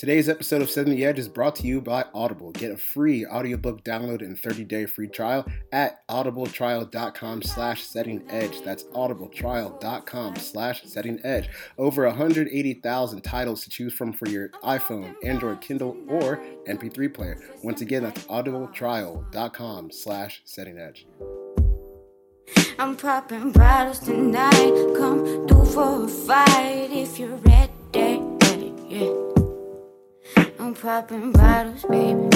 Today's episode of Setting the Edge is brought to you by Audible. Get a free audiobook download and 30-day free trial at audibletrial.com slash setting edge. That's audibletrial.com slash setting edge. Over 180,000 titles to choose from for your iPhone, Android, Kindle, or MP3 player. Once again, that's audibletrial.com slash setting edge. I'm popping bottles tonight. Come do for a fight if you're ready yeah. I'm popping bottles, baby.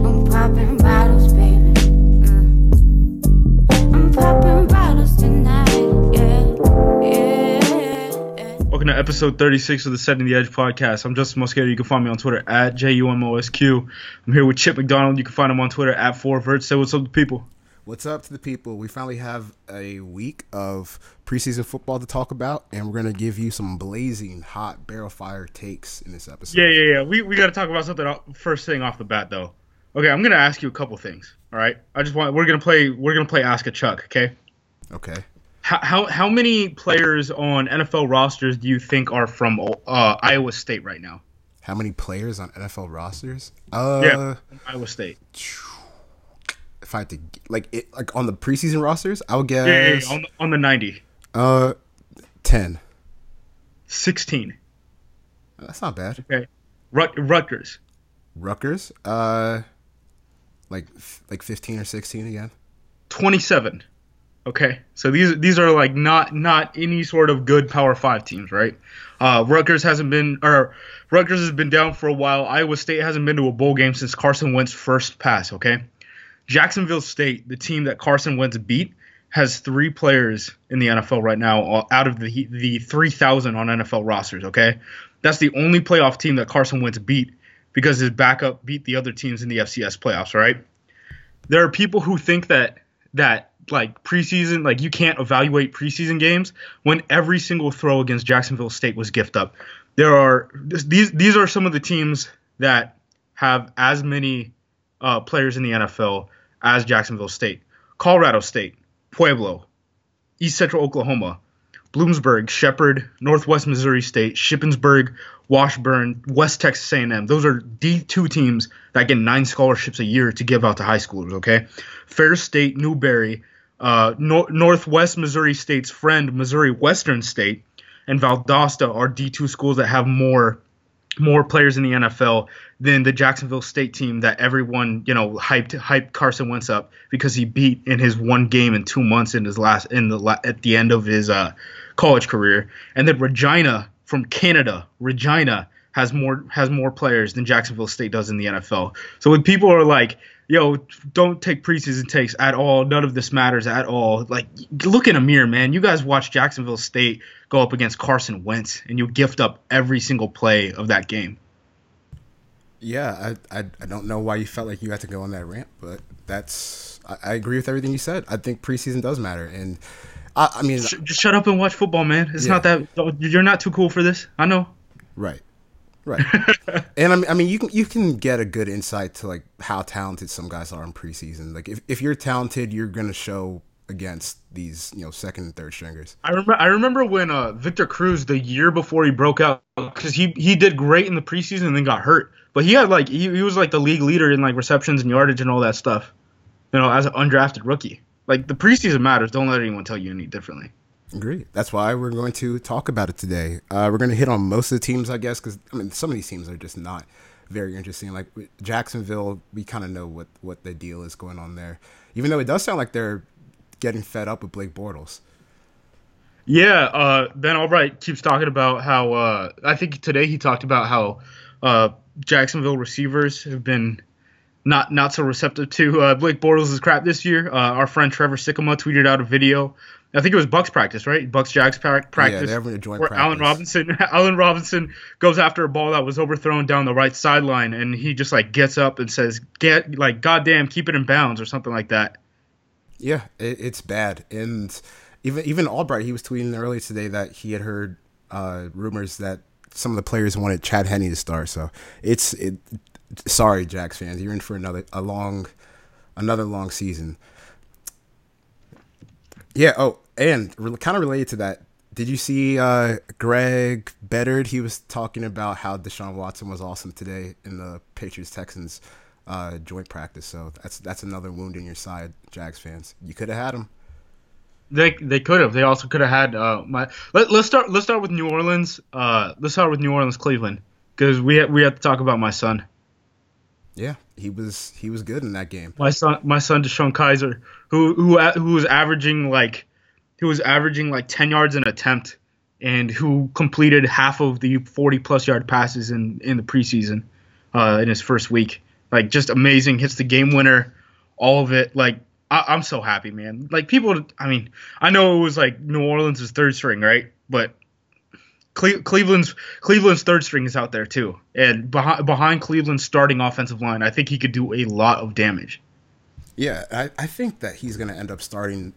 I'm popping bottles, baby. Mm. I'm popping bottles tonight. Yeah, yeah. Welcome to episode 36 of the Setting the Edge podcast. I'm Justin Mosqueda. You can find me on Twitter at JUMOSQ. I'm here with Chip McDonald. You can find him on Twitter at 4vert. Say what's up to people. What's up to the people? We finally have a week of preseason football to talk about, and we're going to give you some blazing hot barrel fire takes in this episode. Yeah, yeah, yeah. We, we got to talk about something first thing off the bat, though. Okay, I'm going to ask you a couple things. All right, I just want we're gonna play we're gonna play Ask a Chuck. Okay. Okay. How, how, how many players on NFL rosters do you think are from uh, Iowa State right now? How many players on NFL rosters? Uh, yeah, Iowa State if I had to like it like on the preseason rosters, I would guess yeah, yeah, yeah. On, the, on the 90. Uh 10. 16. That's not bad. Okay. Rut- Rutgers. Rutgers? Uh like like 15 or 16 again. 27. Okay. So these these are like not not any sort of good Power 5 teams, right? Uh Rutgers hasn't been or Rutgers has been down for a while. Iowa State hasn't been to a bowl game since Carson Wentz first pass, okay? Jacksonville State, the team that Carson Wentz beat, has three players in the NFL right now uh, out of the the 3,000 on NFL rosters. Okay, that's the only playoff team that Carson Wentz beat because his backup beat the other teams in the FCS playoffs. Right? There are people who think that that like preseason, like you can't evaluate preseason games when every single throw against Jacksonville State was gift up. There are these these are some of the teams that have as many uh, players in the NFL as Jacksonville State, Colorado State, Pueblo, East Central Oklahoma, Bloomsburg, Shepherd, Northwest Missouri State, Shippensburg, Washburn, West Texas A&M. Those are D2 teams that get nine scholarships a year to give out to high schoolers. Okay, Ferris State, Newberry, uh, no- Northwest Missouri State's friend, Missouri Western State, and Valdosta are D2 schools that have more more players in the NFL than the Jacksonville State team that everyone you know hyped hyped Carson Wentz up because he beat in his one game in two months in his last in the at the end of his uh, college career, and then Regina from Canada, Regina has more has more players than Jacksonville State does in the NFL. So when people are like, "Yo, don't take preseason takes at all. None of this matters at all." Like, look in a mirror, man. You guys watch Jacksonville State go up against Carson Wentz, and you gift up every single play of that game. Yeah, I, I, I don't know why you felt like you had to go on that rant, but that's I, I agree with everything you said. I think preseason does matter, and I, I mean, just shut up and watch football, man. It's yeah. not that you're not too cool for this. I know. Right. Right. and I mean, I mean, you can you can get a good insight to like how talented some guys are in preseason. Like if, if you're talented, you're gonna show against these you know second and third stringers. I remember I remember when uh, Victor Cruz the year before he broke out because he he did great in the preseason and then got hurt, but he had like he, he was like the league leader in like receptions and yardage and all that stuff. You know, as an undrafted rookie. Like the preseason matters. Don't let anyone tell you any differently. Great. That's why we're going to talk about it today. Uh, we're going to hit on most of the teams, I guess, because I mean, some of these teams are just not very interesting. Like Jacksonville, we kind of know what what the deal is going on there. Even though it does sound like they're getting fed up with Blake Bortles. Yeah, uh, Ben Albright keeps talking about how uh, I think today he talked about how uh, Jacksonville receivers have been not not so receptive to uh, Blake Bortles' crap this year. Uh, our friend Trevor Sikkema tweeted out a video I think it was Bucs practice, right? Bucs Jags practice. Yeah, a joint where practice. Allen Robinson, Allen Robinson goes after a ball that was overthrown down the right sideline, and he just like gets up and says, "Get like, goddamn, keep it in bounds" or something like that. Yeah, it, it's bad, and even even Albright, he was tweeting earlier today that he had heard uh, rumors that some of the players wanted Chad Henne to start. So it's it. Sorry, Jags fans, you're in for another a long, another long season. Yeah. Oh, and re- kind of related to that, Did you see uh, Greg Bedard? He was talking about how Deshaun Watson was awesome today in the Patriots Texans uh, joint practice. So that's that's another wound in your side, Jags fans. You could have had him. They they could have. They also could have had uh, my. Let, let's start. Let's start with New Orleans. Uh, let's start with New Orleans, Cleveland, because we ha- we have to talk about my son. Yeah, he was he was good in that game. My son, my son DeShone Kizer, who who who was averaging like who was averaging like 10 yards an attempt and who completed half of the 40 plus yard passes in, in the preseason uh, in his first week. Like, just amazing. Hits the game winner, all of it. Like, I, am so happy, man. Like, people, I mean, I know it was like New Orleans' third string, right? But Cle- Cleveland's Cleveland's third string is out there too, and behind behind Cleveland's starting offensive line, I think he could do a lot of damage. Yeah, I, I think that he's going to end up starting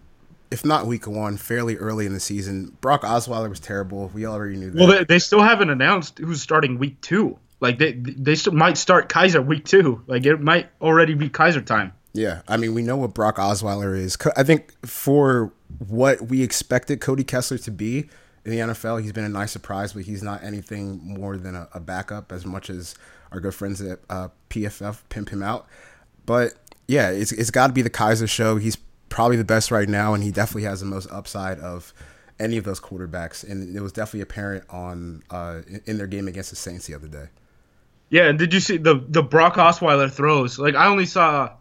if not week one, fairly early in the season. Brock Osweiler was terrible. We already knew that. Well, they, they still haven't announced who's starting week two. Like they they still might start Kizer week two. Like it might already be Kizer time. Yeah, I mean we know what Brock Osweiler is. I think for what we expected Cody Kessler to be in the NFL, he's been a nice surprise, but he's not anything more than a, a backup. As much as our good friends at uh, PFF pimp him out, but yeah, it's it's got to be the Kizer show. He's probably the best right now, and he definitely has the most upside of any of those quarterbacks. And it was definitely apparent on uh, in their game against the Saints the other day. Yeah, and did you see the the Brock Osweiler throws? Like I only saw,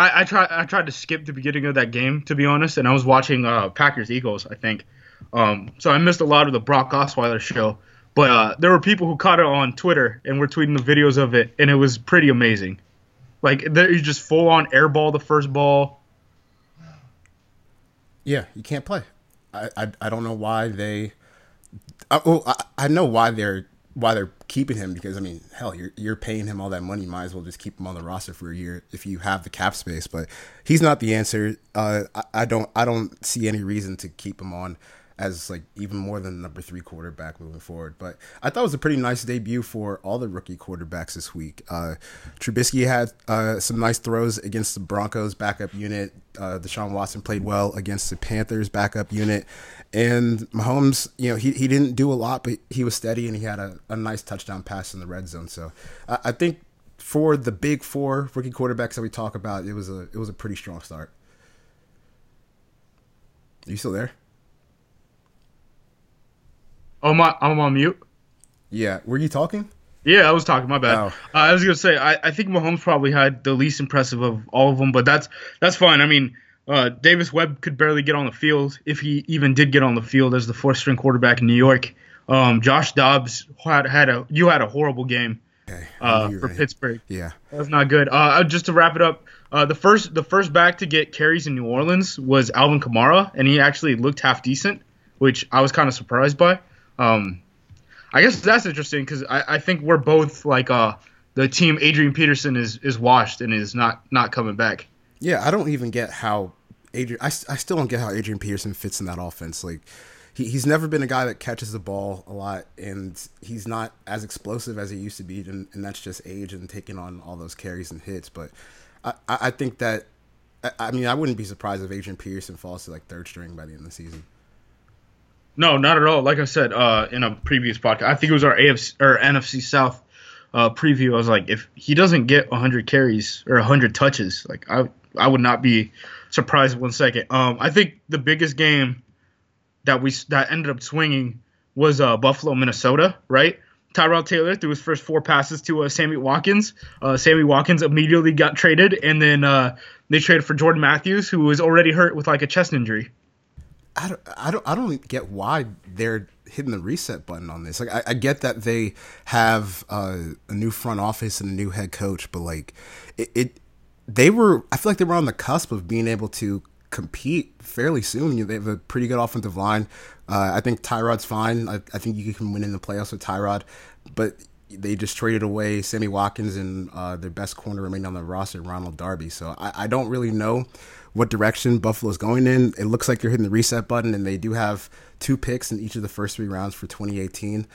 I, I tried I tried to skip the beginning of that game to be honest, and I was watching uh, Packers Eagles I think, um, so I missed a lot of the Brock Osweiler show. But uh, there were people who caught it on Twitter and were tweeting the videos of it, and it was pretty amazing. Like there, you just full on airball the first ball, yeah, you can't play. I, I, I don't know why they. I, well, I, I know why they're why they're keeping him because I mean, hell, you're you're paying him all that money. Might as well just keep him on the roster for a year if you have the cap space. But he's not the answer. Uh, I, I don't I don't see any reason to keep him on as like even more than the number three quarterback moving forward. But I thought it was a pretty nice debut for all the rookie quarterbacks this week. Uh, Trubisky had uh, some nice throws against the Broncos backup unit. Uh, Deshaun Watson played well against the Panthers backup unit, and Mahomes, you know, he, he didn't do a lot, but he was steady and he had a, a nice touchdown pass in the red zone. So I, I think for the big four rookie quarterbacks that we talk about, it was a it was a pretty strong start. Are you still there? Oh my, I'm on mute. Yeah, were you talking? Yeah, I was talking. My bad. Oh. Uh, I was gonna say I, I think Mahomes probably had the least impressive of all of them, but that's that's fine. I mean, uh, Davis Webb could barely get on the field if he even did get on the field as the fourth string quarterback in New York. Um, Josh Dobbs had had a you had a horrible game okay. uh, for right. Pittsburgh. Yeah, that's not good. Uh, uh, just to wrap it up, uh, the first the first back to get carries in New Orleans was Alvin Kamara, and he actually looked half decent, which I was kind of surprised by. Um, I guess that's interesting because I, I think we're both like uh the team Adrian Peterson is is washed and is not not coming back. Yeah, I don't even get how Adrian. I, I still don't get how Adrian Peterson fits in that offense. Like he, he's never been a guy that catches the ball a lot, and he's not as explosive as he used to be, and, and that's just age and taking on all those carries and hits. But I, I think that I mean I wouldn't be surprised if Adrian Peterson falls to like third string by the end of the season. No, not at all. Like I said uh, in a previous podcast, I think it was our AFC or NFC South uh, preview. I was like, if he doesn't get 100 carries or 100 touches, like I I would not be surprised one second. Um, I think the biggest game that we that ended up swinging was uh, Buffalo, Minnesota, right? Tyrod Taylor threw his first four passes to uh, Sammy Watkins. Uh, Sammy Watkins immediately got traded, and then uh, they traded for Jordan Matthews, who was already hurt with like a chest injury. I don't, I don't, I don't get why they're hitting the reset button on this. Like, I, I get that they have uh, a new front office and a new head coach, but like, it, it, they were. I feel like they were on the cusp of being able to compete fairly soon. They have a pretty good offensive line. Uh, I think Tyrod's fine. I, I, think you can win in the playoffs with Tyrod, but they just traded away Sammy Watkins and uh, their best corner remaining on the roster, Ronald Darby. So I, I don't really know what direction Buffalo's going in. It looks like they're hitting the reset button, and they do have two picks in each of the first three rounds for 2018.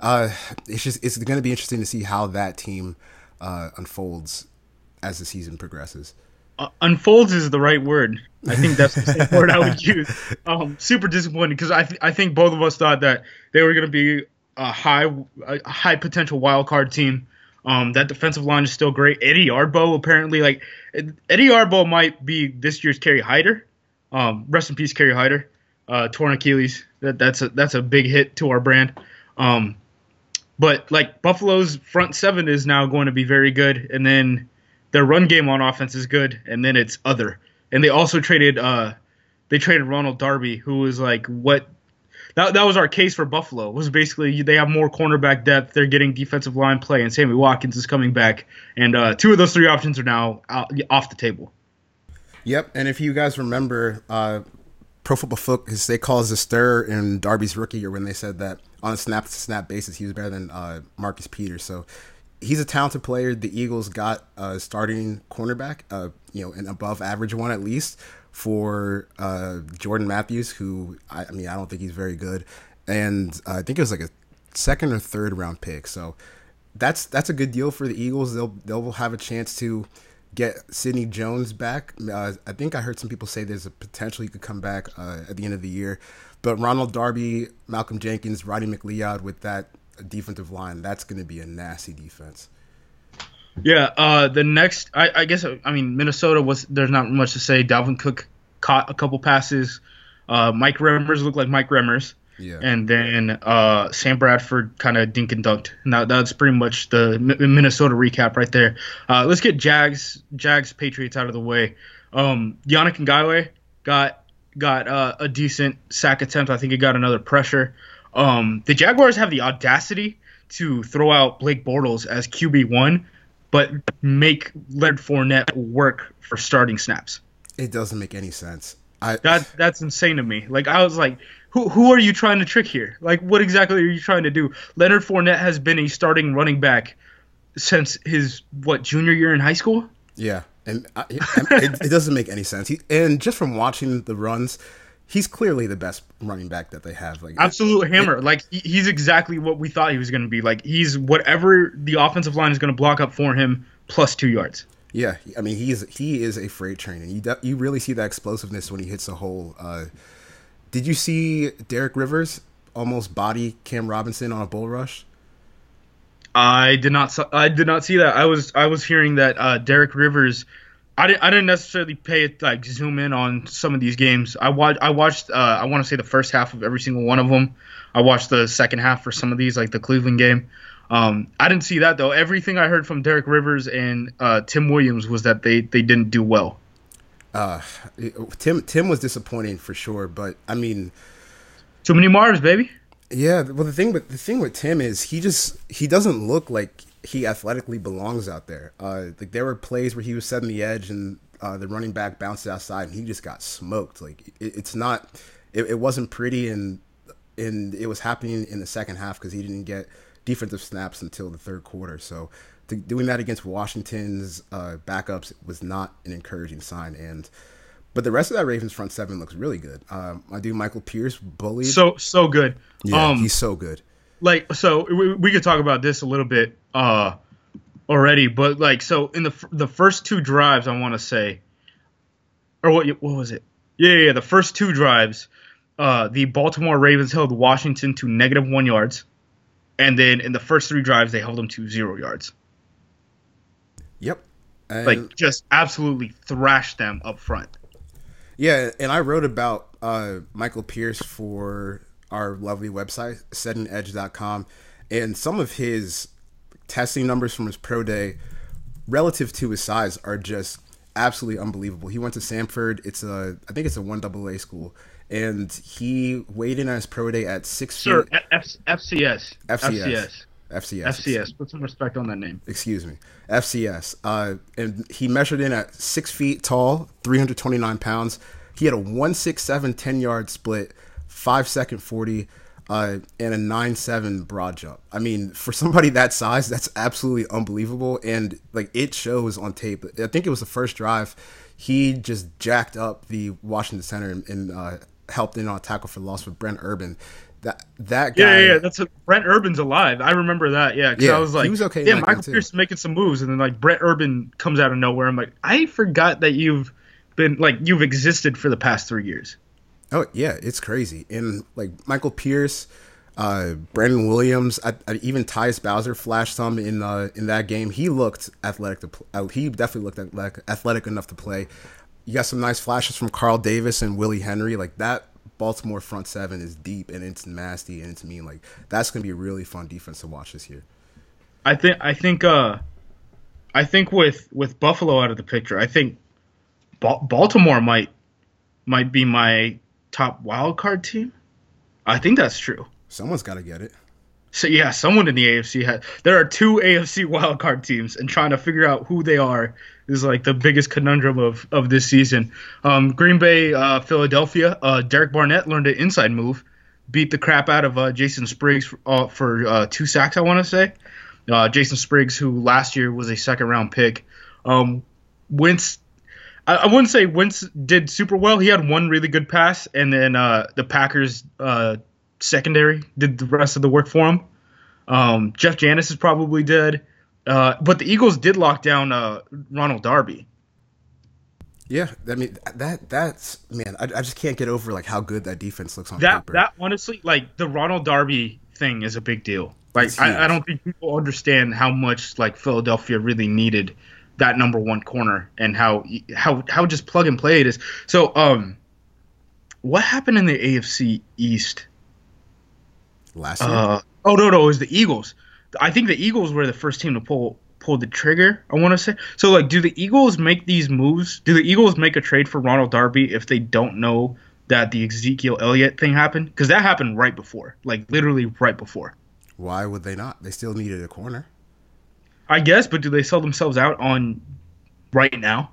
Uh, it's just it's going to be interesting to see how that team uh, unfolds as the season progresses. uh, unfolds is the right word. I think that's the word I would use. Um, super disappointed because I th- I think both of us thought that they were going to be a high a high potential wild card team. Um, that defensive line is still great. Eddie Yarbrough apparently like Eddie Yarbrough might be this year's Kerry Hyder. Um, rest in peace, Kerry Hyder. Uh, torn Achilles. That, that's a that's a big hit to our brand. Um, but like Buffalo's front seven is now going to be very good, and then their run game on offense is good, and then it's other. And they also traded uh, they traded Ronald Darby, who was like what that, that was our case for Buffalo. Was basically they have more cornerback depth. They're getting defensive line play, and Sammy Watkins is coming back. And uh, two of those three options are now out, off the table. Yep, and if you guys remember, uh, Pro Football Focus they us a stir in Darby's rookie year when they said that on a snap to snap basis he was better than uh, Marcus Peters. So he's a talented player. The Eagles got a starting cornerback, uh, you know, an above average one at least for uh, Jordan Matthews, who I, I, mean I don't think he's very good, and uh, I think it was like a second or third round pick. So that's that's a good deal for the Eagles. They'll they'll have a chance to get Sidney Jones back. Uh, I think I heard some people say there's a potential he could come back uh, at the end of the year. But Ronald Darby, Malcolm Jenkins, Roddy McLeod with that defensive line, that's going to be a nasty defense. Yeah, uh, the next, I, I, guess, I mean, Minnesota was there's not much to say. Dalvin Cook caught a couple passes. Uh, Mike Remmers looked like Mike Remmers. Yeah. And then uh, Sam Bradford kind of dink and dunked. Now that's pretty much the Minnesota recap right there. Uh, let's get Jags, Jags, Patriots out of the way. Um, Yannick Ngakoue got got uh, a decent sack attempt. I think he got another pressure. Um, the Jaguars have the audacity to throw out Blake Bortles as QB one but make Leonard Fournette work for starting snaps. It doesn't make any sense. I, that that's insane to me. Like I was like, who who are you trying to trick here? Like what exactly are you trying to do? Leonard Fournette has been a starting running back since his what junior year in high school. Yeah, and I, it, it, doesn't make any sense. He, and just from watching the runs, he's clearly the best running back that they have. Like absolute hammer. It, like he's exactly what we thought he was going to be. Like he's whatever the offensive line is going to block up for him plus two yards. Yeah, I mean he's he is a freight train, and you de- you really see that explosiveness when he hits a hole. Uh, did you see Derek Rivers almost body Cam Robinson on a bull rush? I did not. I did not see that. I was I was hearing that uh, Derek Rivers I didn't, I didn't necessarily pay it like zoom in on some of these games. I watched I watched uh, I want to say the first half of every single one of them. I watched the second half for some of these like the Cleveland game. Um, I didn't see that though. Everything I heard from Derek Rivers and uh, Tim Williams was that they they didn't do well. Uh, Tim Tim was disappointing for sure, but I mean, too many Mars, baby. Yeah, well the thing with the thing with Tim is he just he doesn't look like he athletically belongs out there. Uh, like there were plays where he was setting the edge and uh, the running back bounced outside and he just got smoked. Like it, it's not, it, it, wasn't pretty and and it was happening in the second half because he didn't get defensive snaps until the third quarter. So to, doing that against Washington's uh, backups was not an encouraging sign. And but the rest of that Ravens front seven looks really good. Um, I do Michael Pierce bullied. So so good. Yeah, um, he's so good like so we, we could talk about this a little bit uh already but like so in the the first two drives i want to say or what what was it? Yeah yeah the first two drives uh the baltimore ravens held washington to negative one yards and then in the first three drives they held them to zero yards. Yep. And like just absolutely thrashed them up front. Yeah and i wrote about uh michael pierce for our lovely website, settingedge.com, and some of his testing numbers from his pro day relative to his size are just absolutely unbelievable. He went to Samford. It's a I think it's a one double A school. And he weighed in on his pro day at six sure, feet. F- FCS. FCS. FCS. FCS. FCS. Put some respect on that name. Excuse me. FCS. Uh, and he measured in at six feet tall, 329 pounds. He had a 167 10 yard split five second 40, uh, and a nine seven broad jump. I mean, for somebody that size, that's absolutely unbelievable. And like it shows on tape. I think it was the first drive. He just jacked up the Washington center and, and uh, helped in on a tackle for loss with Brent Urban. That that guy. Yeah, yeah, yeah. That's a, Brent Urban's alive. I remember that. Yeah, because Yeah, I was like, he was okay Yeah, Michael then, too. Pierce making some moves, and then like Brent Urban comes out of nowhere. I'm like, I forgot that you've been like you've existed for the past three years. Oh yeah, it's crazy. And like Michael Pierce, uh, Brandon Williams, I, I, even Tyus Bowser flashed some in uh, in that game. He looked athletic to pl- uh, he definitely looked athletic, athletic enough to play. You got some nice flashes from Carl Davis and Willie Henry. Like that Baltimore front seven is deep and it's nasty and it's mean. Like that's gonna be a really fun defense to watch this year. I think I think uh I think with with Buffalo out of the picture, I think ba- Baltimore might might be my top wild card team. I think that's true. Someone's got to get it. So yeah, someone in the AFC had. There are two AFC wildcard teams, and trying to figure out who they are is like the biggest conundrum of of this season. Um, Green Bay, uh, Philadelphia. Uh, Derek Barnett learned an inside move, beat the crap out of uh, Jason Spriggs for, uh, for uh, two sacks. I want to say. Uh, Jason Spriggs, who last year was a second round pick. Um, Wentz. I, I wouldn't say Wentz did super well. He had one really good pass, and then uh, the Packers uh, secondary did the rest of the work for him. Um, Jeff Janis is probably dead, uh, but the Eagles did lock down uh, Ronald Darby. Yeah, I mean that that's man, I, I just can't get over like how good that defense looks on That paper. that honestly, like the Ronald Darby thing, is a big deal. Like I, I don't think people understand how much like Philadelphia really needed that number one corner and how how how just plug and play it is. So um, what happened in the AFC East? Last year, Uh, oh no, no, it was the Eagles. I think the Eagles were the first team to pull pull the trigger. I want to say. So like, do the Eagles make these moves? Do the Eagles make a trade for Ronald Darby if they don't know that the Ezekiel Elliott thing happened? Because that happened right before, like literally right before. why would they not? They still needed a corner. I guess, but do they sell themselves out on right now?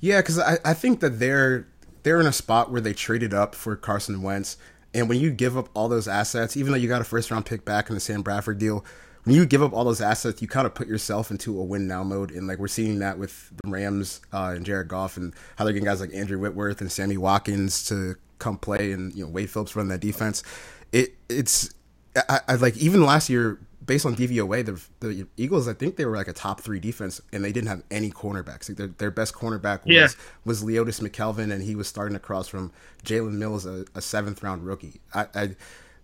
Yeah, because I, I think that they're they're in a spot where they traded up for Carson Wentz, and when you give up all those assets, even though you got a first round pick back in the Sam Bradford deal, when you give up all those assets, you kind of put yourself into a win now mode, and like we're seeing that with the Rams uh, and Jared Goff, and how they're getting guys like Andrew Whitworth and Sammy Watkins to come play, and you know Wade Phillips run that defense. It it's I, I like even last year based on DVOA, the the Eagles, I think they were like a top three defense, and they didn't have any cornerbacks. Like their, their best cornerback was Yeah. was Leodis McKelvin, and he was starting across from Jalen Mills, a, a seventh round rookie. I, I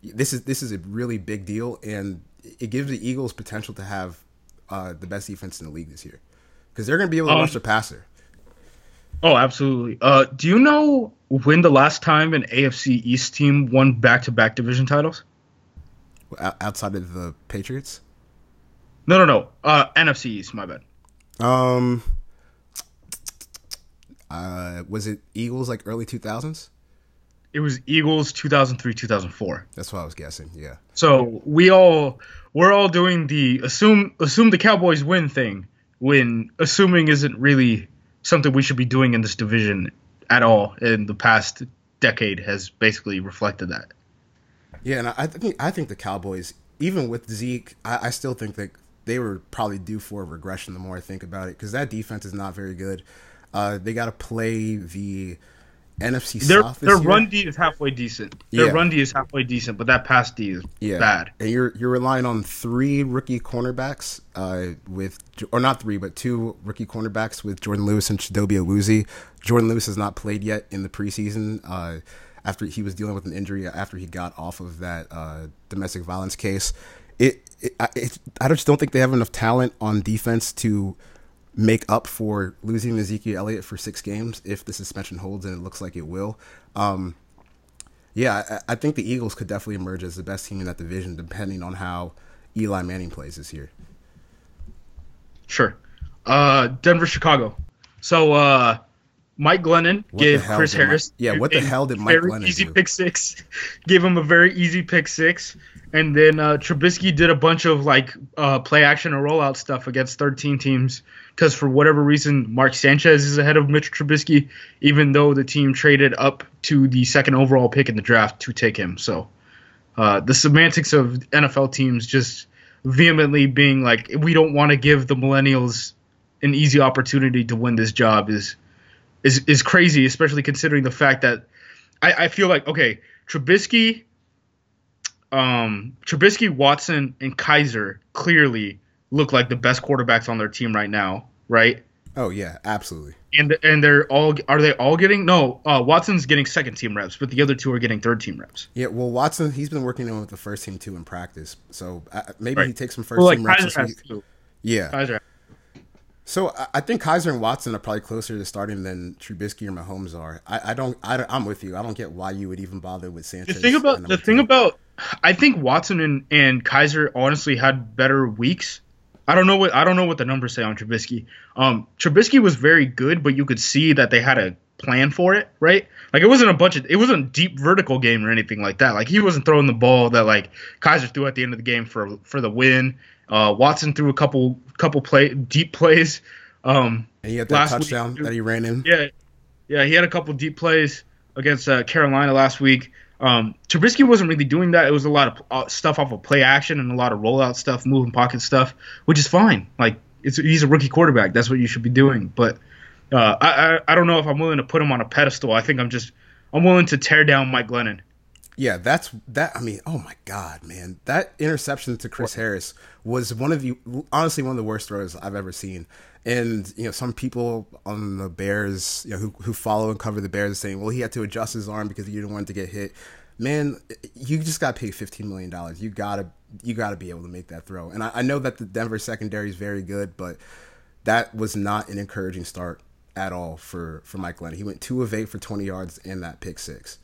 this is this is a really big deal, and it gives the Eagles potential to have uh, the best defense in the league this year because they're going to be able to Um, rush the passer. Oh, absolutely. Uh, do you know when the last time an AFC East team won back to back division titles? Outside of the Patriots. No, no, no. Uh, NFC East. My bad. Um, uh, was it Eagles like early two thousands? It was Eagles 2003 2004. That's what I was guessing. Yeah. So we all we're all doing the assume assume the Cowboys win thing when assuming isn't really something we should be doing in this division at all. In the past decade has basically reflected that. Yeah, and I think I think the Cowboys, even with Zeke, I, I still think that they were probably due for a regression. The more I think about it, because that defense is not very good. Uh, they got to play the NFC Their South. their year. run D is halfway decent. Their Yeah. run D is halfway decent, but that pass D is yeah. bad. And you're you're relying on three rookie cornerbacks, uh, with or not three, but two rookie cornerbacks with Jourdan Lewis and Chidobe Awuzie. Jourdan Lewis has not played yet in the preseason. Uh, after he was dealing with an injury after he got off of that uh, domestic violence case, it, it, I, it I just don't think they have enough talent on defense to make up for losing Ezekiel Elliott for six games if the suspension holds, and it looks like it will. Um, yeah, I, I think the Eagles could definitely emerge as the best team in that division, depending on how Eli Manning plays this year. Sure. Uh, Denver, Chicago. So uh, Mike Glennon What gave Chris Harris. yeah, what the hell did Mike very Glennon easy do? pick six. gave him a very easy pick six, and then uh, Trubisky did a bunch of like uh, play action and rollout stuff against 13 teams because for whatever reason Mark Sanchez is ahead of Mitch Trubisky, even though the team traded up to the second overall pick in the draft to take him. So uh, the semantics of NFL teams just vehemently being like, we don't want to give the millennials an easy opportunity to win this job is is is crazy, especially considering the fact that I, I feel like okay, Trubisky um, Trubisky, Watson, and Kizer clearly look like the best quarterbacks on their team right now, right? Oh yeah, absolutely. And and they're all are they all getting no? Uh, Watson's getting second team reps, but the other two are getting third team reps. Yeah, well, Watson he's been working on with the first team too in practice, so uh, maybe Right. he takes some first Well, like team reps. Kizer has week. Yeah, Kizer, so I- think Kizer and Watson are probably closer to starting than Trubisky or Mahomes are. I, I don't. I, am with you. I don't get why you would even bother with Sanchez. the thing about the thing two. about I think Watson and, and Kizer honestly had better weeks. I don't know what I don't know what the numbers say on Trubisky. Um, Trubisky was very good, but you could see that they had a plan for it, right? Like it wasn't a bunch of it wasn't a deep vertical game or anything like that. Like he wasn't throwing the ball that like Kizer threw at the end of the game for for the win. Uh, Watson threw a couple couple play deep plays. Um, and he had that week, touchdown too. that he ran in. yeah, yeah, he had a couple deep plays against uh, Carolina last week. Um, Trubisky wasn't really doing that. It was a lot of uh, stuff off of play action and a lot of rollout stuff, moving pocket stuff, which is fine. Like it's he's a rookie quarterback. That's what you should be doing. But uh, I, I I don't know if I'm willing to put him on a pedestal. I think I'm just I'm willing to tear down Mike Glennon. Yeah, that's that. I mean, oh my god, man, that interception to Chris Harris was one of the honestly one of the worst throws I've ever seen. And you know, some people on the Bears, you know, who who follow and cover the Bears, are saying, well, he had to adjust his arm because he didn't want to get hit. Man, you just got paid fifteen million dollars. You gotta you gotta be able to make that throw. And I, I know that the Denver secondary is very good, but that was not an encouraging start at all for for Mike Glennon. He went two of eight for twenty yards and that pick six.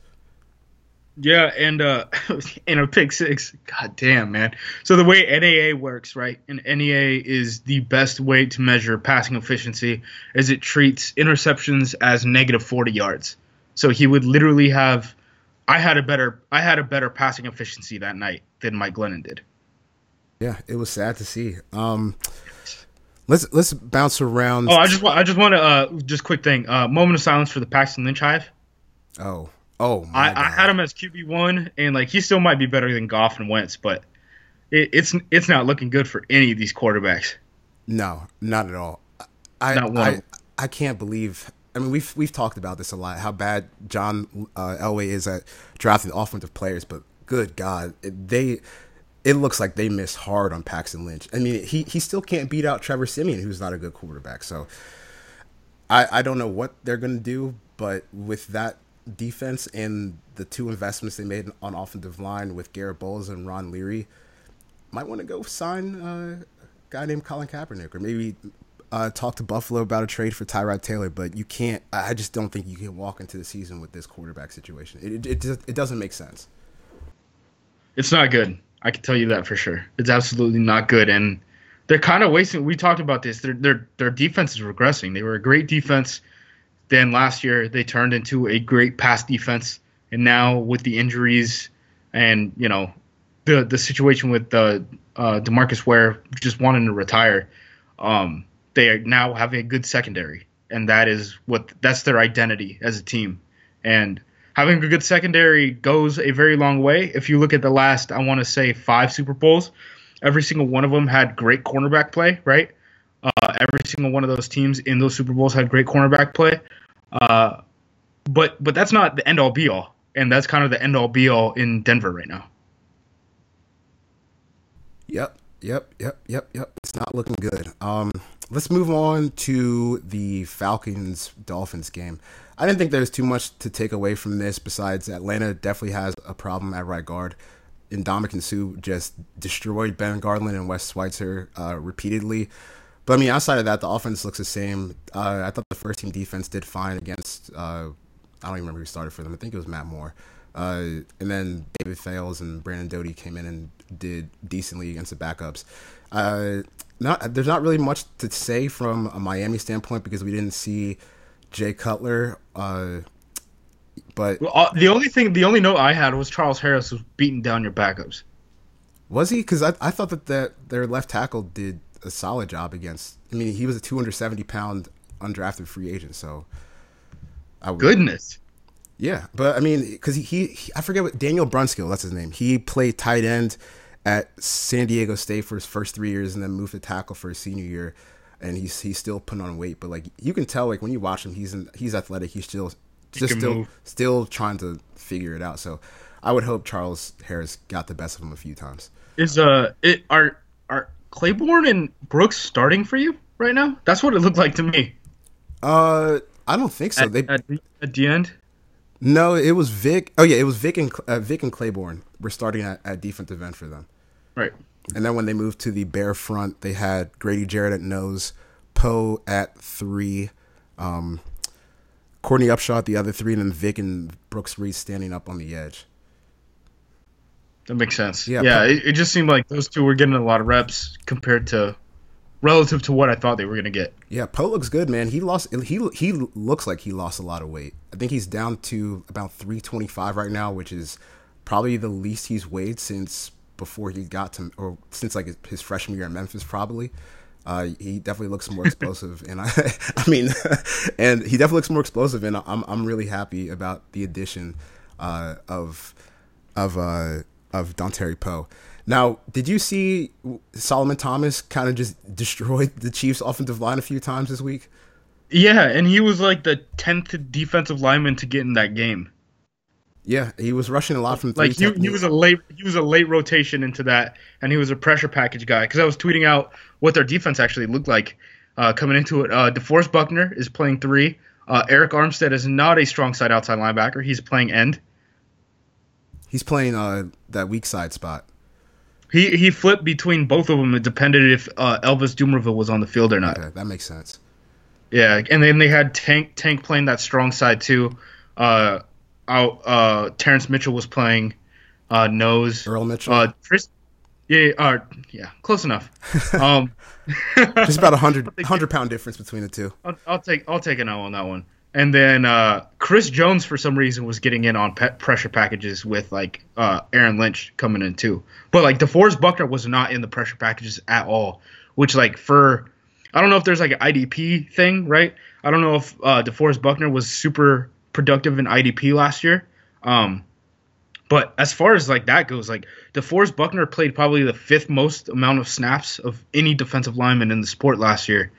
Yeah, and uh in a pick six. God damn, man. So the way NAA works, right? And NEA is the best way to measure passing efficiency as it treats interceptions as negative 40 yards. So he would literally have I had a better I had a better passing efficiency that night than Mike Glennon did. Yeah, it was sad to see. Um, let's let's bounce around. Oh, I just want I just want to uh just quick thing. Uh moment of silence for the Paxton Lynch hive. oh oh my I, I had him as QB one, and like he still might be better than Goff and Wentz, but it, it's it's not looking good for any of these quarterbacks. no, not at all. I Not one. I, I can't believe. I mean, we've we've talked about this a lot. How bad John uh, Elway is at drafting offensive players, but good God, they. It looks like they missed hard on Paxton Lynch. I mean, he, he still can't beat out Trevor Siemian, who's not a good quarterback. So, I I don't know what they're gonna do, but with that defense and the two investments they made on offensive line with Garett Bolles and Ron Leary, might want to go sign uh, a guy named Colin Kaepernick or maybe uh, talk to Buffalo about a trade for Tyrod Taylor. But you can't. I just don't think you can walk into the season with this quarterback situation. It it, it, it doesn't make sense. It's not good. I can tell you that for sure. It's absolutely not good, and they're kind of wasting. We talked about this. Their their their defense is regressing. They were a great defense. Then last year they turned into a great pass defense, and now with the injuries and you know the the situation with the uh, Demarcus Ware just wanting to retire, um, they are now have a good secondary, and that is what that's their identity as a team. And having a good secondary goes a very long way. If you look at the last, I want to say five Super Bowls, every single one of them had great cornerback play, right? Uh, every single one of those teams in those Super Bowls had great cornerback play. Uh, but but that's not the end all be all, and that's kind of the end all be all in Denver right now. Yep, yep, yep, yep, yep. It's not looking good. Um, let's move on to the Falcons Dolphins game. I didn't think there was too much to take away from this besides Atlanta definitely has a problem at right guard. Ndamukong Suh just destroyed Ben Garland and Wes Schweitzer uh, repeatedly. But I mean, outside of that, the offense looks the same. Uh, I thought the first team defense did fine against. Uh, I don't even remember who started for them. I think it was Matt Moore. Uh, and then David Fales and Brandon Doughty came in and did decently against the backups. Uh, not there's not really much to say from a Miami standpoint because we didn't see Jay Cutler. Uh, but Well, uh, the only thing, the only note I had was Charles Harris was beating down your backups. was he? Because I, I thought that, that their left tackle did a solid job against. I mean, he was a 270 pound undrafted free agent, so I would, Goodness. Yeah, but I mean, because he, he, I forget what Daniel Brunskill, that's his name. He played tight end at San Diego State for his first three years, and then moved to tackle for his senior year. And he's he's still putting on weight, but like you can tell, like when you watch him, he's in, he's athletic. He's still just still move. still trying to figure it out. So I would hope Charles Harris got the best of him a few times. Is uh it are are Clayborn and Brooks starting for you right now? That's what it looked like to me. Uh, I don't think so. At, they at, the, at the end. no, it was Vic. Oh yeah, it was Vic and uh, Vic and Clayborn were starting at, at defensive end for them. Right. And then when they moved to the bear front, they had Grady Jarrett at nose, Poe at three, um, Courtney Upshaw at the other three, and then Vic and Brooks Reed standing up on the edge. That makes sense. Yeah, Yeah, it, it just seemed like those two were getting a lot of reps compared to relative to what I thought they were gonna get. Yeah, Poe looks good, man. He lost. He he looks like he lost a lot of weight. I think he's down to about three twenty five right now, which is probably the least he's weighed since before he got to, or since like his, his freshman year in Memphis, probably. Uh, he definitely looks more explosive, and I, I mean, and he definitely looks more explosive, and I'm I'm really happy about the addition uh, of of uh, of Dontari Poe. Now, did you see Solomon Thomas kind of just destroyed the Chiefs' offensive line a few times this week? Yeah, and he was like the tenth defensive lineman to get in that game. Yeah, he was rushing a lot from. Like he, he was a late he was a late rotation into that, and he was a pressure package guy. Because I was tweeting out what their defense actually looked like uh, coming into it. Uh, DeForest Buckner is playing three. Uh, Arik Armstead is not a strong side outside linebacker. He's playing end. He's playing uh, that weak side spot. He he flipped between both of them. It depended if uh, Elvis Dumervil was on the field or not. Okay, that makes sense. Yeah, and then they had Tank Tank playing that strong side too. Uh, out uh, Terrence Mitchell was playing uh, nose. Earl Mitchell, Uh, Chris, yeah, uh, yeah, close enough. Um, just about a hundred hundred pound difference between the two. I'll, I'll take I'll take an L on that one. And then uh, Chris Jones for some reason was getting in on pressure packages with like uh, Aaron Lynch coming in too. But like DeForest Buckner was not in the pressure packages at all. Which like for I don't know if there's like an IDP thing, right? I don't know if uh, DeForest Buckner was super productive in IDP last year. Um, but as far as like that goes, like DeForest Buckner played probably the fifth most amount of snaps of any defensive lineman in the sport last year,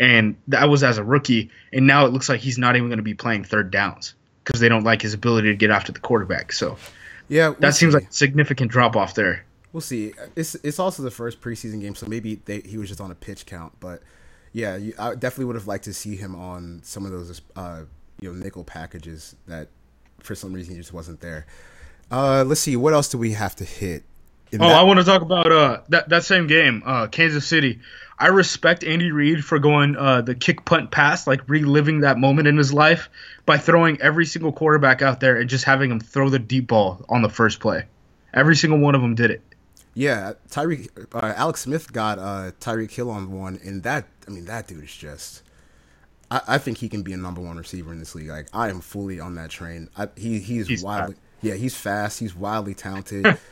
and that was as a rookie. And now it looks like he's not even going to be playing third downs because they don't like his ability to get after the quarterback. So Yeah, we'll that seems like a significant drop off there. We'll see. It's it's also the first preseason game, so maybe they, he was just on a pitch count. But yeah, you, I definitely would have liked to see him on some of those uh, you know nickel packages that for some reason he just wasn't there. Uh, let's see, what else do we have to hit? Oh, that- I want to talk about uh that that same game, uh Kansas City. I respect Andy Reid for going uh the kick punt pass, like reliving that moment in his life by throwing every single quarterback out there and just having him throw the deep ball on the first play. Every single one of them did it. yeah, Tyreek uh, Alex Smith got uh, Tyreek Hill on one, and that I mean that dude is just. I, I think he can be a number one receiver in this league. Like I am fully on that train. I, he he's, He's wildly fast. yeah he's fast. He's wildly talented.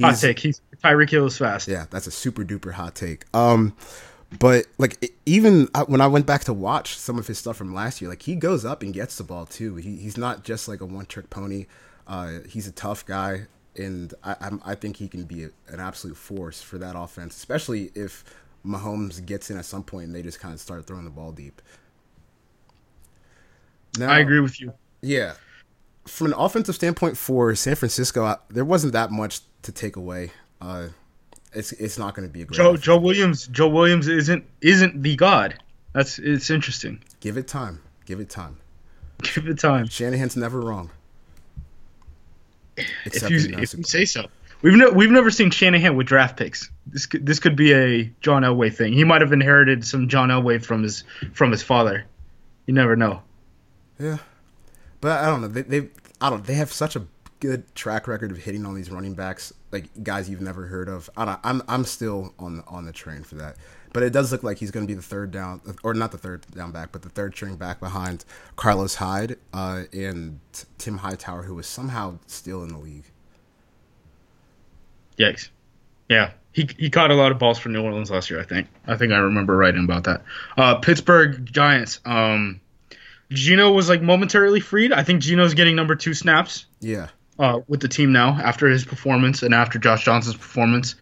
Hot take. He's Tyreek Hill is fast. yeah that's a super duper hot take. Um, but like even when I went back to watch some of his stuff from last year, like he goes up and gets the ball too. He, he's not just like a one trick pony. Uh, he's a tough guy, and I I'm, I think he can be a, an absolute force for that offense, especially if Mahomes gets in at some point and they just kind of start throwing the ball deep. Now, I agree with you. yeah. From an offensive standpoint for San Francisco, I, there wasn't that much to take away. Uh, it's it's not going to be a great. Joe. Joe Williams Joe Williams isn't isn't the god. That's it's interesting. Give it time. Give it time. Give it time. Shanahan's never wrong. If Except you if you say so. We've ne- we've never seen Shanahan with draft picks. This could this could be a John Elway thing. He might have inherited some John Elway from his from his father. You never know. Yeah, but I don't know. They they I don't. They have such a good track record of hitting on these running backs, like guys you've never heard of. I don't. I'm I'm still on on the train for that. But it does look like he's going to be the third down, or not the third down back, but the third string back behind Carlos Hyde uh, and Tim Hightower, who is somehow still in the league. Yikes. Yeah. He, he caught a lot of balls for New Orleans last year, I think. I think I remember writing about that. Uh, Pittsburgh Giants. Um, Geno was like momentarily freed. I think Geno's getting number two snaps Yeah, uh, with the team now after his performance and after Josh Johnson's performance.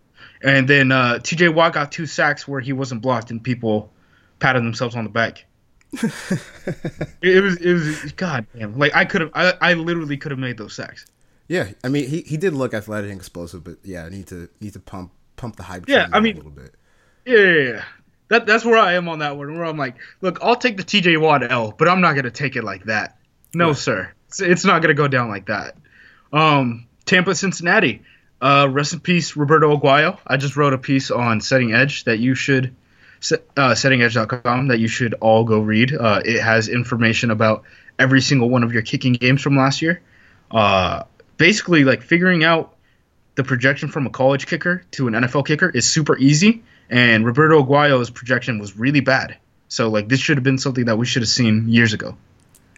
And then uh, TJ Watt got two sacks where he wasn't blocked and people patted themselves on the back. it, was it was god damn like I could have I, I literally could have made those sacks. Yeah, I mean he, he did look athletic and explosive, but yeah, need to need to pump pump the hype. Yeah, I mean- a little bit. Yeah, yeah, yeah. That that's where I am on that one. Where I'm like, look, I'll take the TJ Watt L, but I'm not gonna take it like that. No, Right. sir. It's, it's not gonna go down like that. Um, Tampa, Cincinnati. Uh, rest in peace, Roberto Aguayo. I just wrote a piece on Setting Edge that you should, uh, settingedge.com that you should all go read. Uh, it has information about every single one of your kicking games from last year. Uh, basically, like figuring out the projection from a college kicker to an NFL kicker is super easy, and Roberto Aguayo's projection was really bad. So like this should have been something that we should have seen years ago.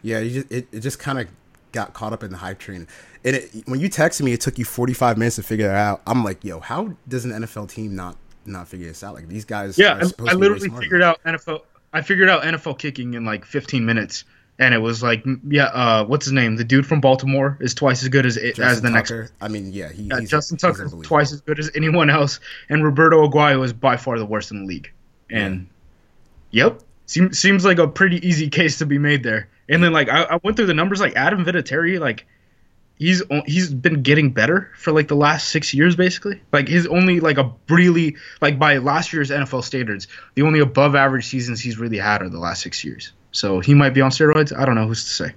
Yeah, you just, it, it just kind of got caught up in the hype train. And it, when you texted me, it took you 45 minutes to figure it out. I'm like, yo, how does an NFL team not not figure this out? Like these guys. Yeah, are supposed I, I literally figured out NFL. I figured out NFL kicking in like 15 minutes, and it was like, yeah, uh, what's his name? The dude from Baltimore is twice as good as it, as the next. I mean, yeah, he, Yeah, he's, Justin he's Tucker twice as good as anyone else, and Roberto Aguayo is by far the worst in the league. And yep, seems seems like a pretty easy case to be made there. And then like I, I went through the numbers, like Adam Vinatieri, like he's he's been getting better for like the last six years, basically. Like his only like a really like by last year's NFL standards, the only above average seasons he's really had are the last six years. So he might be on steroids. I don't know who's to say.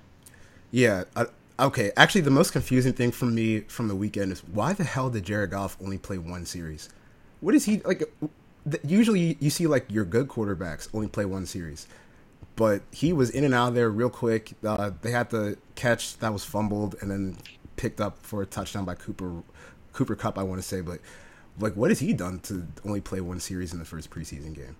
Yeah. I, okay. Actually, the most confusing thing for me from the weekend is why the hell did Jared Goff only play one series? What is he like? Usually, you see like your good quarterbacks only play one series, but he was in and out of there real quick. Uh, they had the catch that was fumbled and then picked up for a touchdown by Cooper Cooper Kupp. I want to say, but like, what has he done to only play one series in the first preseason game?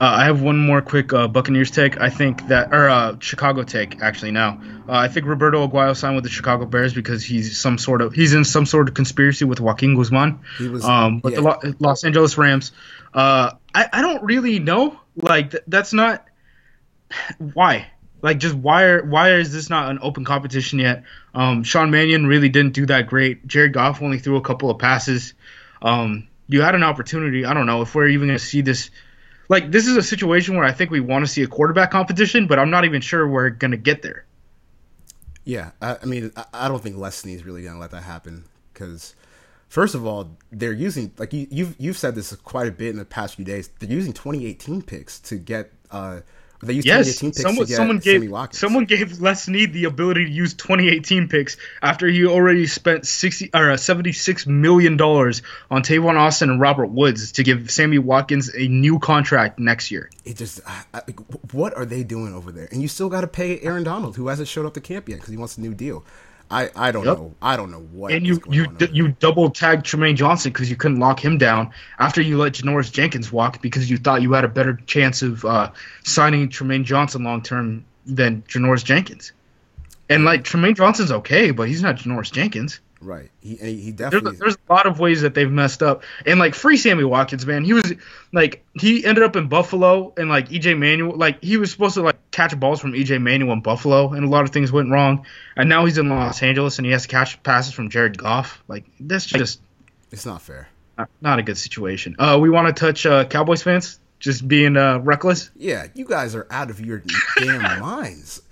Uh, I have one more quick uh, Buccaneers take. I think that, or uh, Chicago take actually now. Uh, I think Roberto Aguayo signed with the Chicago Bears because he's some sort of he's in some sort of conspiracy with Joaquin Guzman. He was- um, but the. Lo- Los Angeles Rams. Uh, I I don't really know. Like th- that's not why. Like just why are why is this not an open competition yet? Um, Sean Mannion really didn't do that great. Jared Goff only threw a couple of passes. Um, you had an opportunity. I don't know if we're even going to see this. Like this is a situation where I think we want to see a quarterback competition, but I'm not even sure we're going to get there. Yeah, I, I mean, I, I don't think Les Snead's really gonna let that happen because, first of all, they're using like you, you've you've said this quite a bit in the past few days. They're using 2018 picks to get. uh They used Yes, 2018 picks someone to get someone Sammy gave Watkins. someone gave Les Snead the ability to use 2018 picks after he already spent 60 or uh, 76 million dollars on Tavon Austin and Robert Woods to give Sammy Watkins a new contract next year. It just, I, I, what are they doing over there? And you still got to pay Aaron Donald, who hasn't showed up to camp yet because he wants a new deal. I, I don't Yep. know. I don't know what. And you you over you double tagged Trumaine Johnson because you couldn't lock him down after you let Janoris Jenkins walk because you thought you had a better chance of uh, signing Trumaine Johnson long term than Janoris Jenkins. And like Trumaine Johnson's okay, but he's not Janoris Jenkins. Right. He he he There's definitely. a, there's a lot of ways that they've messed up. And like free Sammy Watkins, man, he was like he ended up in Buffalo and like EJ Manuel, like he was supposed to like catch balls from EJ Manuel in Buffalo, and a lot of things went wrong. And now he's in Los Angeles and he has to catch passes from Jared Goff. Like that's just it's not fair. not- not a good situation. Uh, we want to touch uh, Cowboys fans just being uh, reckless. Yeah, you guys are out of your damn minds.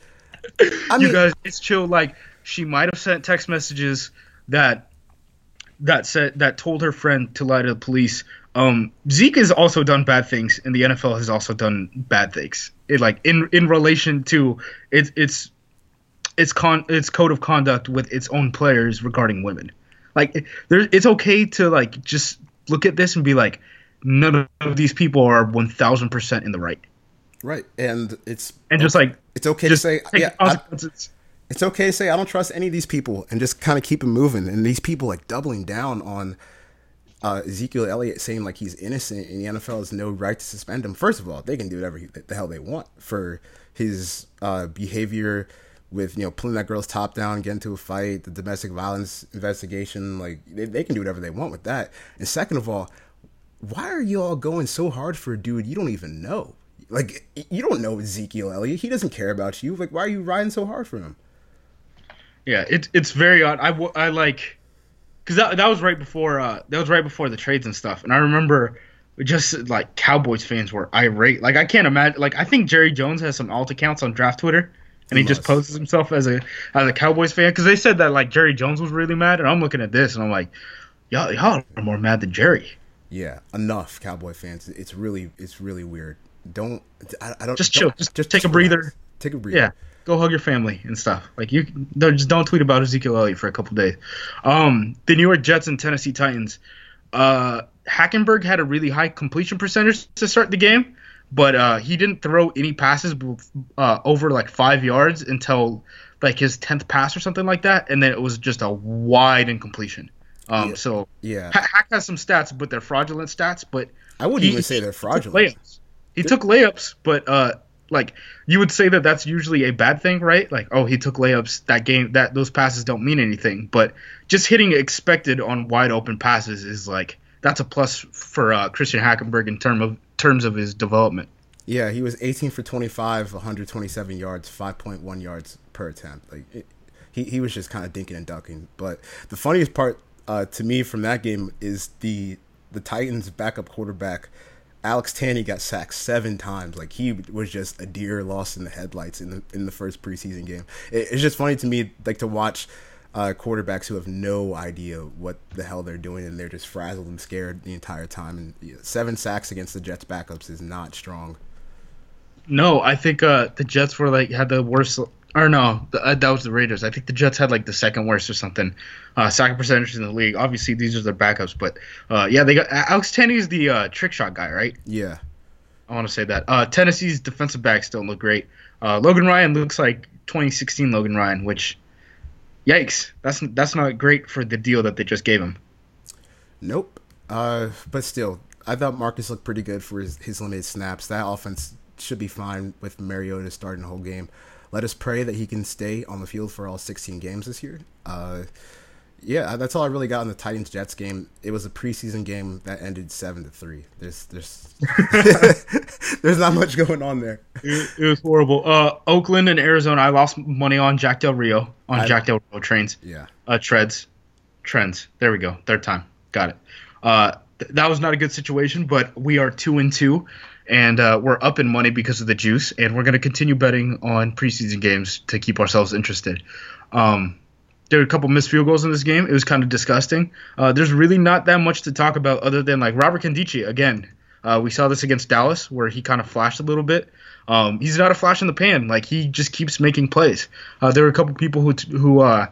I you guys, it's chill. Like she might have sent text messages that that said that told her friend to lie to the police. Um, Zeke has also done bad things, and the NFL has also done bad things. It like in in relation to its its its con its code of conduct with its own players regarding women. Like there, it's okay to like just look at this and be like, none of these people are one thousand percent in the right, right, and it's and just like it's okay just to say yeah. It's okay to say I don't trust any of these people and just kind of keep it moving. And these people like doubling down on uh, Ezekiel Elliott saying like he's innocent and the NFL has no right to suspend him. First of all, they can do whatever the hell they want for his uh, behavior with you know pulling that girl's top down, getting into a fight, the domestic violence investigation. Like they, they can do whatever they want with that. And second of all, why are you all going so hard for a dude you don't even know? Like you don't know Ezekiel Elliott. He doesn't care about you. Like why are you riding so hard for him? Yeah, it's it's very odd. I, I like because that that was right before uh that was right before the trades and stuff, and I remember just like Cowboys fans were irate. Like I can't imagine. Like I think Jerry Jones has some alt accounts on Draft Twitter, and he, He just poses himself as a as a Cowboys fan because they said that like Jerry Jones was really mad, and I'm looking at this and I'm like, y'all y'all are more mad than Jerry. Yeah, enough Cowboy fans. It's really it's really weird. Don't I, I don't Just don't- chill. Just take a breather. Take a breather. Yeah, go hug your family and stuff. Like you, just don't tweet about Ezekiel Elliott for a couple days. Um, the New York Jets and Tennessee Titans. Uh, Hackenberg had a really high completion percentage to start the game, but uh, he didn't throw any passes uh, over like five yards until like his tenth pass or something like that, and then it was just a wide incompletion. Um, Yeah. so Yeah. Hack has some stats, but they're fraudulent stats. But I wouldn't he- even say they're fraudulent. He took layups. He took layups, but uh, like you would say that that's usually a bad thing, right? Like, oh, he took layups. That game, that those passes don't mean anything. But just hitting expected on wide open passes is like that's a plus for uh, Christian Hackenberg in term of terms of his development. Yeah, he was 18 for 25, 127 yards, 5.1 yards per attempt. Like it, he he was just kind of dinking and ducking. But the funniest part uh, to me from that game is the the Titans' backup quarterback. Alex Tanney got sacked seven times. Like he was just a deer lost in the headlights in the in the first preseason game. It, it's just funny to me, like to watch uh, quarterbacks who have no idea what the hell they're doing and they're just frazzled and scared the entire time. And yeah, seven sacks against the Jets backups is not strong. No, I think uh, the Jets were like had the worst. Or no, th- uh, that was the Raiders. I think the Jets had like the second worst or something uh, sack percentage in the league. Obviously, these are their backups, but uh, yeah, they got Alex Tanney is the uh, trick shot guy, right? Yeah. I want to say that. Uh, Tennessee's defensive backs don't look great. Uh, Logan Ryan looks like 2016 Logan Ryan, which, yikes, that's that's not great for the deal that they just gave him. Nope. Uh, but still, I thought Marcus looked pretty good for his, his limited snaps. That offense should be fine with Mariota starting the whole game. Let us pray that he can stay on the field for all 16 games this year. Uh, yeah, that's all I really got in the Titans Jets game. It was a preseason game that ended seven to three. There's there's there's not much going on there. It, it was horrible. Uh, Oakland and Arizona, I lost money on Jack Del Rio on I- Jack Del Rio trains. Yeah. uh, treads, trends. There we go. Third time. Got it. Uh, th- that was not a good situation, but we are two and two, and uh, we're up in money because of the juice, and we're going to continue betting on preseason games to keep ourselves interested. Um, there were a couple missed field goals in this game. It was kind of disgusting. Uh, there's really not that much to talk about other than like Robert Nkemdiche again. Uh, we saw this against Dallas where he kind of flashed a little bit. Um, he's not a flash in the pan. Like he just keeps making plays. Uh, there were a couple people who who uh,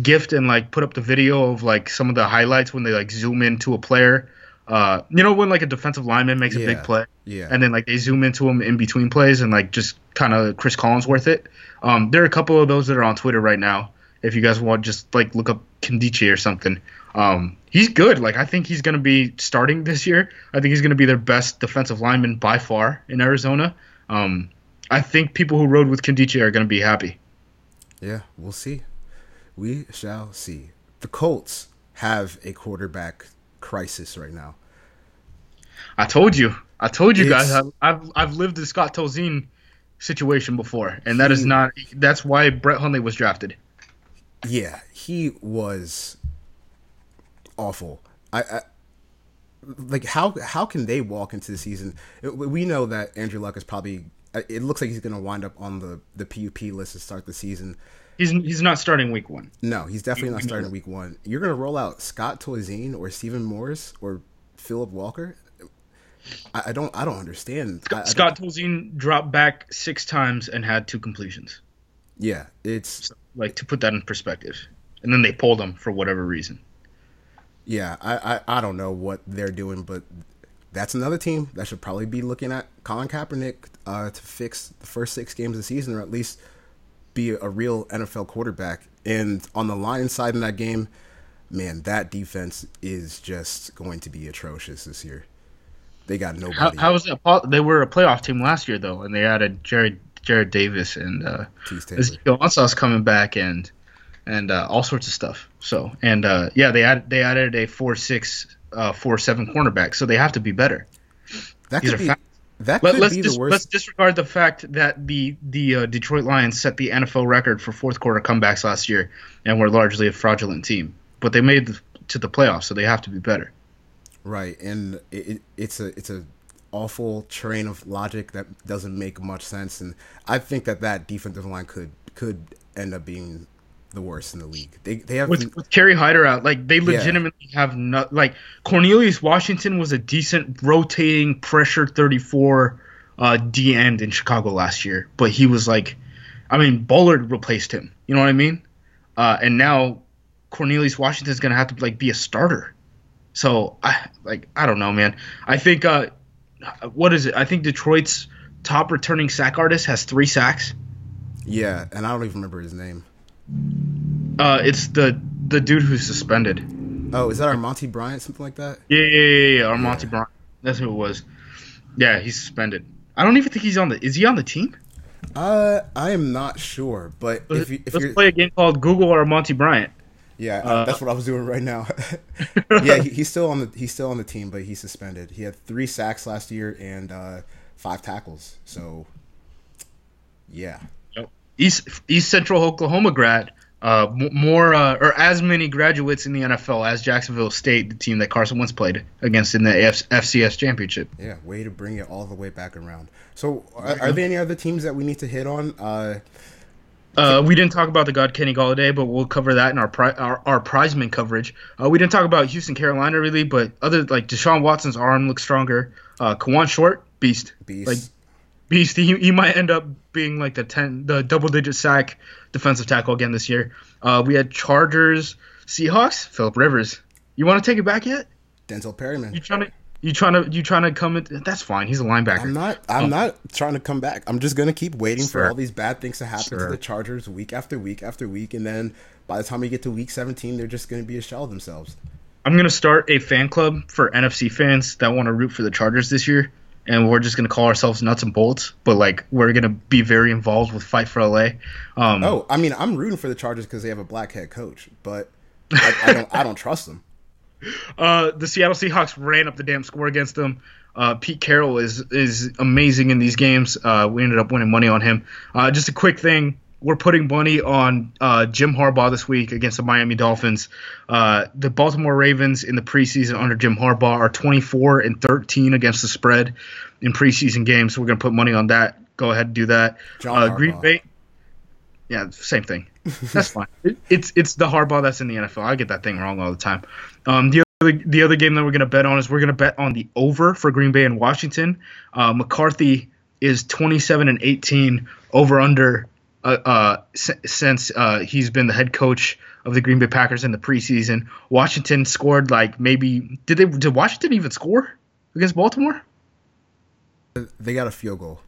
gift and like put up the video of like some of the highlights when they like zoom into a player. Uh, you know when like a defensive lineman makes a big play, Yeah. and then like they zoom into him in between plays and like just kind of Chris Collinsworth it. Um, there are a couple of those that are on Twitter right now. If you guys want, just like look up Nkemdiche or something. Um, he's good. Like I think he's gonna be starting this year. I think he's gonna be their best defensive lineman by far in Arizona. Um, I think people who rode with Nkemdiche are gonna be happy. Yeah, we'll see. We shall see. The Colts have a quarterback crisis right now. I told you. I told you guys. I've, I've I've lived the Scott Tolzien situation before, and that is He- not. That's why Brett Hundley was drafted. Yeah, he was awful. I, I like how how can they walk into the season? We know that Andrew Luck is probably. Uh, it looks like he's going to wind up on the the PUP list to start the season. He's he's not starting week one. No, he's definitely not starting week one. You're going to roll out Scott Tolzien or Stephen Morris or Phillip Walker. I, I don't I don't understand. I- I Scott Tolzien dropped back six times and had two completions. yeah, it's Like to put that in perspective, and then they pulled him for whatever reason. Yeah, I, I, I don't know what they're doing, but that's another team that should probably be looking at Colin Kaepernick uh, to fix the first six games of the season, or at least be a real NFL quarterback. And on the Lions side in that game, man, that defense is just going to be atrocious this year. They got nobody. How, how was that? They were a playoff team last year though, and they added Jarrad Jarrad Davis and uh, Ezekiel Ansah's coming back and and uh, all sorts of stuff. So and uh, yeah, they added they added a four six uh, four seven cornerback, so they have to be better. That these could be facts. that Let, could let's be dis- the worst. let's disregard the fact that the the uh, Detroit Lions set the NFL record for fourth quarter comebacks last year and were largely a fraudulent team, but they made it to the playoffs, so they have to be better. Right, and it, it's a it's a awful train of logic that doesn't make much sense, and I think that that defensive line could could end up being the worst in the league. They they have with, with Kerry Hyder out, like they legitimately yeah. have not like Cornelius Washington was a decent rotating pressure 34 uh, D end in Chicago last year, but he was like, I mean, Bullard replaced him. You know what I mean? Uh, and now Cornelius Washington is gonna have to like be a starter. So I like I don't know, man. I think uh, what is it? I think Detroit's top returning sack artist has three sacks. Yeah, and I don't even remember his name. Uh, it's the the dude who's suspended. Oh, is that Armonty Bryant, something like that? Yeah, yeah, yeah, yeah. Armonty yeah. Bryant. That's who it was. Yeah, he's suspended. I don't even think he's on the. Is he on the team? Uh, I am not sure, but let's, if, you, if let's play a game called Google Armonty Bryant. Yeah, uh, that's what I was doing right now. yeah, he, he's still on the he's still on the team, but he's suspended. He had three sacks last year and uh, five tackles. So, yeah. East East Central Oklahoma grad, uh, more uh, or as many graduates in the NFL as Jacksonville State, the team that Carson once played against in the FCS championship. Yeah, way to bring it all the way back around. So, are, are there any other teams that we need to hit on? Uh, we didn't talk about the God Kenny Golladay, but we'll cover that in our pri- our, our prizeman coverage. Uh, we didn't talk about Houston, Carolina, really, but other like Deshaun Watson's arm looks stronger. Uh, Kawann Short, beast, beast. Like beast. He, he might end up being like the ten, the double digit sack defensive tackle again this year. Uh, we had Chargers, Seahawks, Philip Rivers. You want to take it back yet? Denzel Perryman. You trying to you trying to you trying to come in? That's fine. He's a linebacker. I'm not. I'm oh. not trying to come back. I'm just gonna keep waiting sure. for all these bad things to happen sure. to the Chargers week after week after week, and then by the time we get to week 17, they're just gonna be a shell of themselves. I'm gonna start a fan club for NFC fans that want to root for the Chargers this year and we're just gonna call ourselves nuts and bolts, but like we're gonna be very involved with Fight for LA. Um, oh, I mean, I'm rooting for the Chargers because they have a black head coach, but I, I don't, I don't trust them. Uh, the Seattle Seahawks ran up the damn score against them. Uh, Pete Carroll is is amazing in these games. Uh, we ended up winning money on him. Uh, just a quick thing we're putting money on uh, Jim Harbaugh this week against the Miami Dolphins. Uh, the Baltimore Ravens in the preseason under Jim Harbaugh are 24 and 13 against the spread in preseason games. So we're going to put money on that. Go ahead and do that. Uh, Green Bay. Yeah, same thing. That's fine. It, it's it's the Harbaugh that's in the NFL. I get that thing wrong all the time. Um, the other the other game that we're going to bet on is we're going to bet on the over for Green Bay and Washington. Uh, McCarthy is 27 and 18 over under uh, uh, since uh, he's been the head coach of the Green Bay Packers in the preseason. Washington scored like maybe did they did Washington even score against Baltimore? They got a field goal.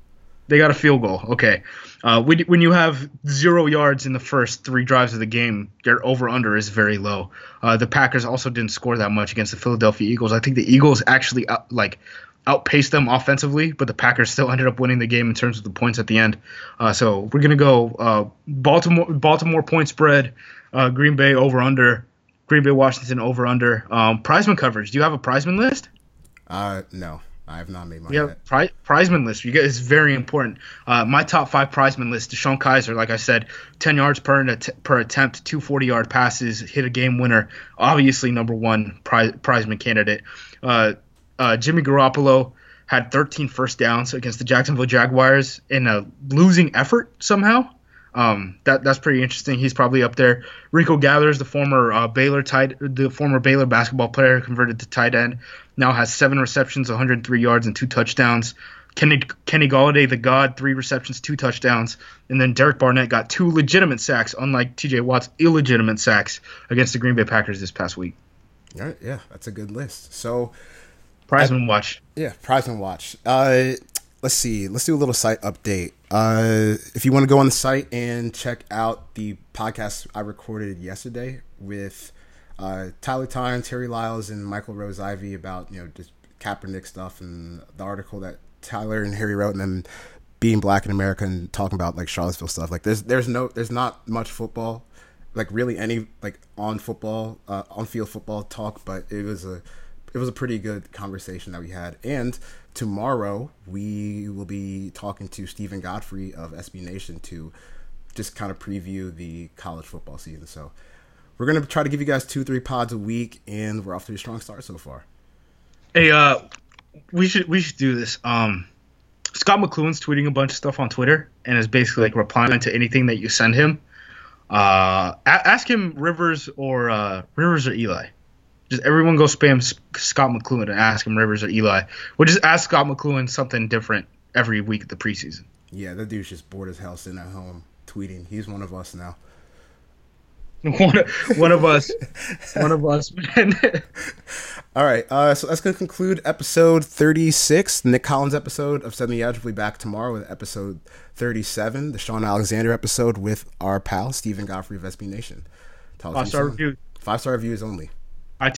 They got a field goal. Okay. Uh, when, when you have zero yards in the first three drives of the game, your over under is very low. Uh, the Packers also didn't score that much against the Philadelphia Eagles. I think the Eagles actually uh, like outpaced them offensively, but the Packers still ended up winning the game in terms of the points at the end. Uh, so we're gonna go uh, Baltimore Baltimore point spread, uh, Green Bay over under, Green Bay Washington over under. Um, prizeman coverage. Do you have a prizeman list? Uh, no. I have not made my. Yeah, pri- prizeman list. You guys, it's very important. Uh, my top five prizeman list: DeShone Kizer, like I said, ten yards per per attempt, two forty yard passes, hit a game winner. Obviously, number one prize, prizeman candidate. Uh, uh, Jimmy Garoppolo had 13 first downs against the Jacksonville Jaguars in a losing effort somehow. Um, that that's pretty interesting. He's probably up there. Rico Gathers, the former uh, Baylor tight, the former Baylor basketball player, converted to tight end, now has seven receptions, 103 yards, and two touchdowns. Kenny Kenny Golladay, the God, three receptions, two touchdowns, and then Derek Barnett got two legitimate sacks, unlike T.J. Watt's illegitimate sacks against the Green Bay Packers this past week. All right, yeah, that's a good list. So Prizeman watch. Yeah, Prizeman watch. Uh, let's see. Let's do a little site update. Uh, if you want to go on the site and check out the podcast I recorded yesterday with uh, Tyler Tyne, Harry Lyles, and Michael Rose-Ivey about you know just Kaepernick stuff and the article that Tyler and Harry wrote, and then being black in America and talking about like Charlottesville stuff. Like there's there's no there's not much football, like really any like on football uh, on field football talk, but it was a it was a pretty good conversation that we had. And tomorrow we will be talking to Steven Godfrey of SB Nation to just kind of preview the college football season. So we're gonna try to give you guys two, three pods a week, and we're off to a strong start so far. Hey, uh, we should we should do this. Um, Scott McCloughan's tweeting a bunch of stuff on Twitter and is basically like replying to anything that you send him. Uh, a- ask him Rivers or uh, Rivers or Eli. Just everyone go spam S- Scott McCloughan and ask him Rivers or Eli. We'll just ask Scott McCloughan something different every week of the preseason. Yeah, that dude's just bored as hell sitting at home tweeting. He's one of us now. One, of- one of us, one of us, man. All right, uh, so that's going to conclude episode 36, Nick Collins episode of Suddenly Edge. We'll be back tomorrow with episode 37, the Shaun Alexander episode with our pal, Steven Godfrey of SB Nation. Talk Five star soon. review. Five star reviews only.